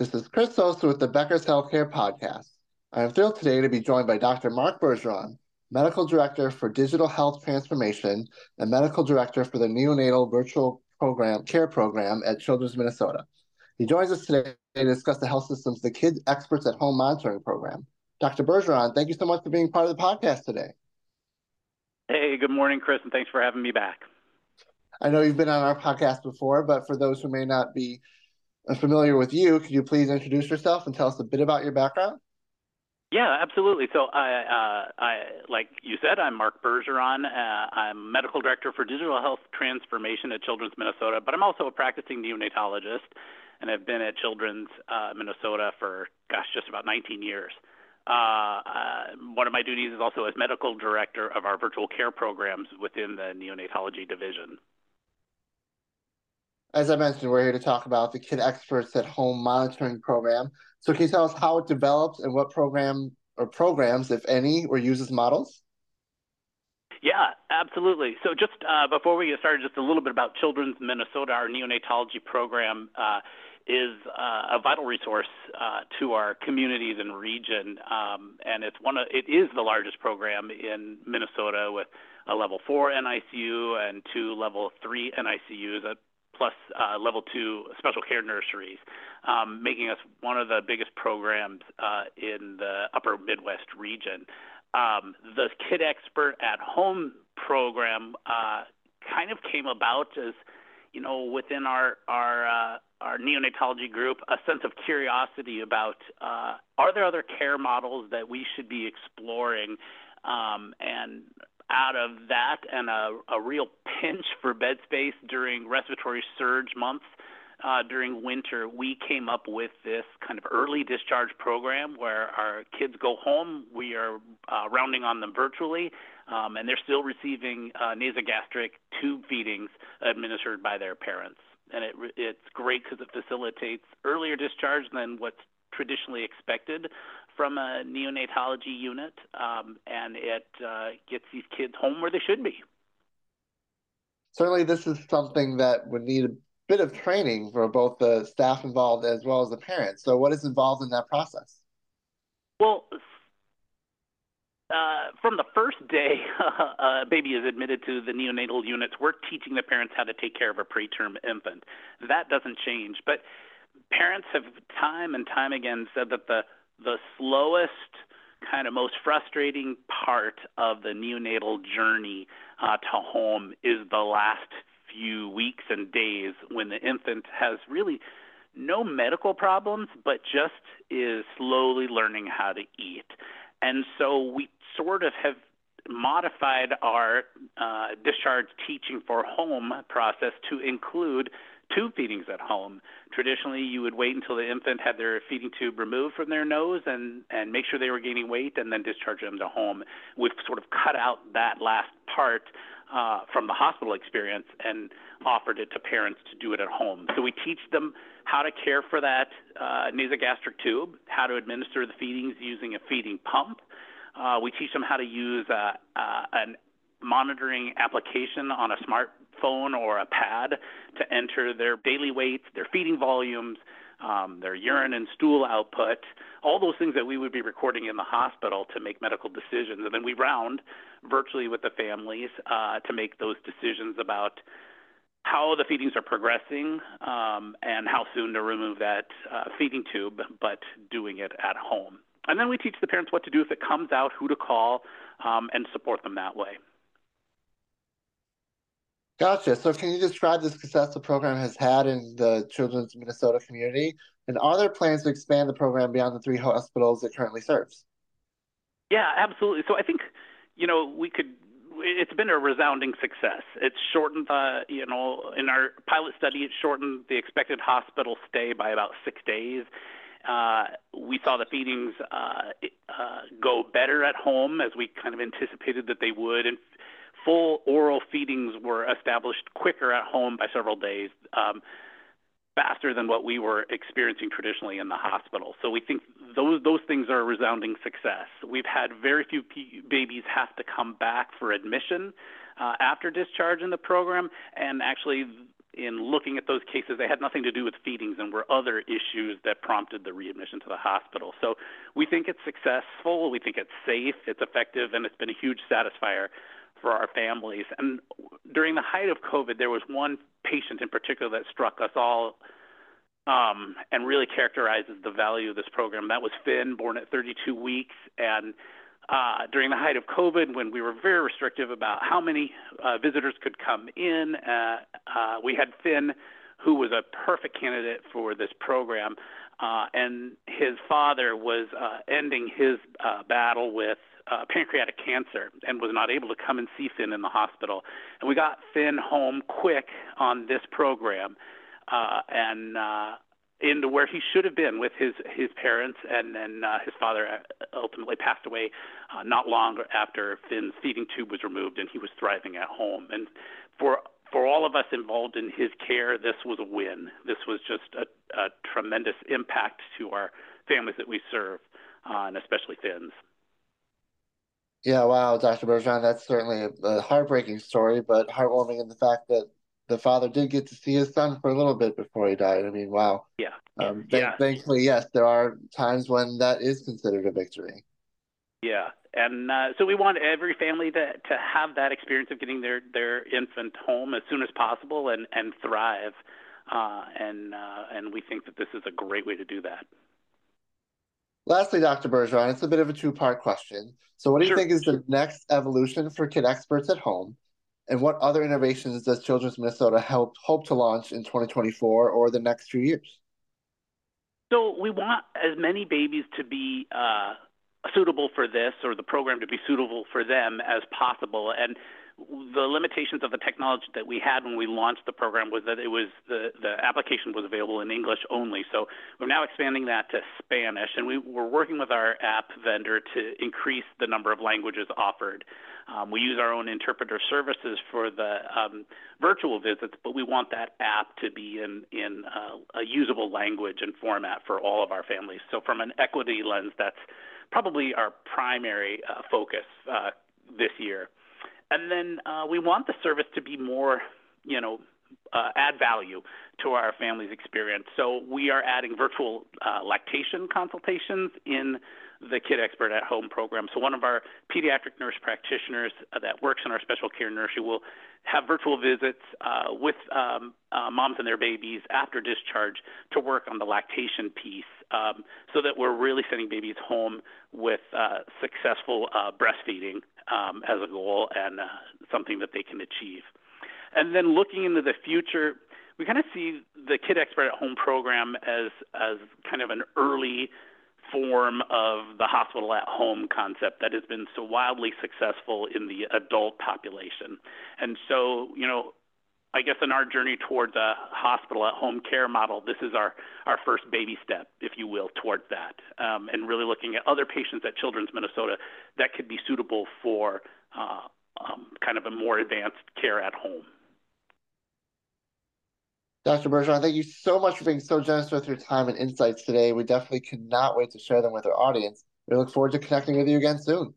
This is Chris Sosa with the Becker's Healthcare Podcast. I am thrilled today to be joined by Dr. Mark Bergeron, Medical Director for Digital Health Transformation and Medical Director for the Neonatal Virtual Program Care Program at Children's Minnesota. He joins us today to discuss the health systems, the Kids Experts at Home Monitoring Program. Dr. Bergeron, thank you so much for being part of the podcast today. Hey, good morning, Chris, and thanks for having me back. I know you've been on our podcast before, but for those who may not be familiar with you, could you please introduce yourself and tell us a bit about your background? Yeah, absolutely. So, I, uh, I, like you said, I'm Mark Bergeron. Uh, I'm medical director for digital health transformation at Children's Minnesota, but I'm also a practicing neonatologist, and I've been at Children's uh, Minnesota for, gosh, just about 19 years. Uh, uh, one of my duties is also as medical director of our virtual care programs within the neonatology division as I mentioned, we're here to talk about the Kid Experts at Home monitoring program. So, can you tell us how it developed and what program or programs, if any, were used as models? Yeah, absolutely. So, just uh, before we get started, just a little bit about Children's Minnesota. Our neonatology program uh, is uh, a vital resource uh, to our communities and region, um, and it's one of it is the largest program in Minnesota with a level four NICU and two level three NICUs plus uh, level two special care nurseries, um, making us one of the biggest programs uh, in the upper Midwest region. Um, the Kid Expert at Home program uh, kind of came about as, you know, within our our uh, our neonatology group, a sense of curiosity about uh, are there other care models that we should be exploring, um, and out of that and a, a real pinch for bed space during respiratory surge months uh, during winter, we came up with this kind of early discharge program where our kids go home. We are uh, rounding on them virtually, um, and they're still receiving uh, nasogastric tube feedings administered by their parents. And it, it's great because it facilitates earlier discharge than what's traditionally expected from a neonatology unit, um, and it uh, gets these kids home where they should be. Certainly, this is something that would need a bit of training for both the staff involved as well as the parents. So, what is involved in that process? Well, uh, from the first day a baby is admitted to the neonatal units, we're teaching the parents how to take care of a preterm infant. That doesn't change, but parents have time and time again said that the the slowest, kind of most frustrating part of the neonatal journey uh, to home is the last few weeks and days when the infant has really no medical problems, but just is slowly learning how to eat. And so we sort of have modified our uh, discharge teaching for home process to include tube feedings at home. Traditionally, you would wait until the infant had their feeding tube removed from their nose and, and make sure they were gaining weight and then discharge them to home. We've sort of cut out that last part uh, from the hospital experience and offered it to parents to do it at home. So we teach them how to care for that uh, nasogastric tube, how to administer the feedings using a feeding pump. Uh, we teach them how to use a, uh, an monitoring application on a smartphone or a pad to enter their daily weights, their feeding volumes, um, their urine and stool output, all those things that we would be recording in the hospital to make medical decisions. And then we round virtually with the families uh, to make those decisions about how the feedings are progressing um, and how soon to remove that uh, feeding tube, but doing it at home. And then we teach the parents what to do if it comes out, who to call, um, and support them that way. Gotcha. So, can you describe the success the program has had in the Children's Minnesota community? And are there plans to expand the program beyond the three hospitals it currently serves? Yeah, absolutely. So, I think, you know, we could, it's been a resounding success. It's shortened the, you know, in our pilot study, it shortened the expected hospital stay by about six days. Uh, we saw the feedings uh, uh, go better at home as we kind of anticipated that they would. And full oral feedings were established quicker at home by several days, um, faster than what we were experiencing traditionally in the hospital. So we think those those things are a resounding success. We've had very few p- babies have to come back for admission uh, after discharge in the program, and actually in looking at those cases, they had nothing to do with feedings and were other issues that prompted the readmission to the hospital. So we think it's successful, we think it's safe, it's effective, and it's been a huge satisfier for our families. And during the height of COVID, there was one patient in particular that struck us all um, and really characterizes the value of this program. That was Finn, born at 32 weeks, and uh, during the height of COVID, when we were very restrictive about how many uh, visitors could come in, uh, uh, we had Finn, who was a perfect candidate for this program, uh, and his father was uh, ending his uh, battle with uh, pancreatic cancer and was not able to come and see Finn in the hospital. And we got Finn home quick on this program, uh, and uh, into where he should have been with his his parents, and then uh, his father ultimately passed away uh, not long after Finn's feeding tube was removed, and he was thriving at home. And for for all of us involved in his care, this was a win. This was just a, a tremendous impact to our families that we serve, uh, and especially Finn's. Yeah, wow, Dr. Bergeron, that's certainly a, a heartbreaking story, but heartwarming in the fact that the father did get to see his son for a little bit before he died. I mean, wow. Yeah. Um, th- yeah. Thankfully, yes, there are times when that is considered a victory. Yeah, and uh, so we want every family to to have that experience of getting their their infant home as soon as possible and and thrive, uh, and uh, and we think that this is a great way to do that. Lastly, Dr. Bergeron, it's a bit of a two part question. So, what do you think is the next evolution for kid experts at home? And what other innovations does Children's Minnesota help hope to launch in 2024 or the next few years? So we want as many babies to be uh, suitable for this, or the program to be suitable for them as possible. And the limitations of the technology that we had when we launched the program was that it was the the application was available in English only. So we're now expanding that to Spanish, and we, we're working with our app vendor to increase the number of languages offered. Um, we use our own interpreter services for the um, virtual visits, but we want that app to be in in uh, a usable language and format for all of our families. So from an equity lens, that's probably our primary uh, focus uh, this year. And then uh, we want the service to be more, you know, uh, add value to our family's experience. So we are adding virtual uh, lactation consultations in the Kid Expert at Home program. So one of our pediatric nurse practitioners uh, that works in our special care nursery will have virtual visits uh, with um, uh, moms and their babies after discharge to work on the lactation piece um, so that we're really sending babies home with uh, successful breastfeeding um, as a goal and uh, something that they can achieve. And then looking into the future, we kind of see the Kid Expert at Home program as as kind of an early form of the hospital at home concept that has been so wildly successful in the adult population. And so, you know, I guess in our journey towards a hospital at home care model, this is our, our first baby step, if you will, towards that. Um, and really looking at other patients at Children's Minnesota that could be suitable for uh, um, kind of a more advanced care at home. Dr. Bergeron, thank you so much for being so generous with your time and insights today. We definitely cannot wait to share them with our audience. We look forward to connecting with you again soon.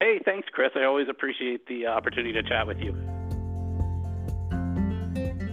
Hey, thanks, Chris. I always appreciate the opportunity to chat with you.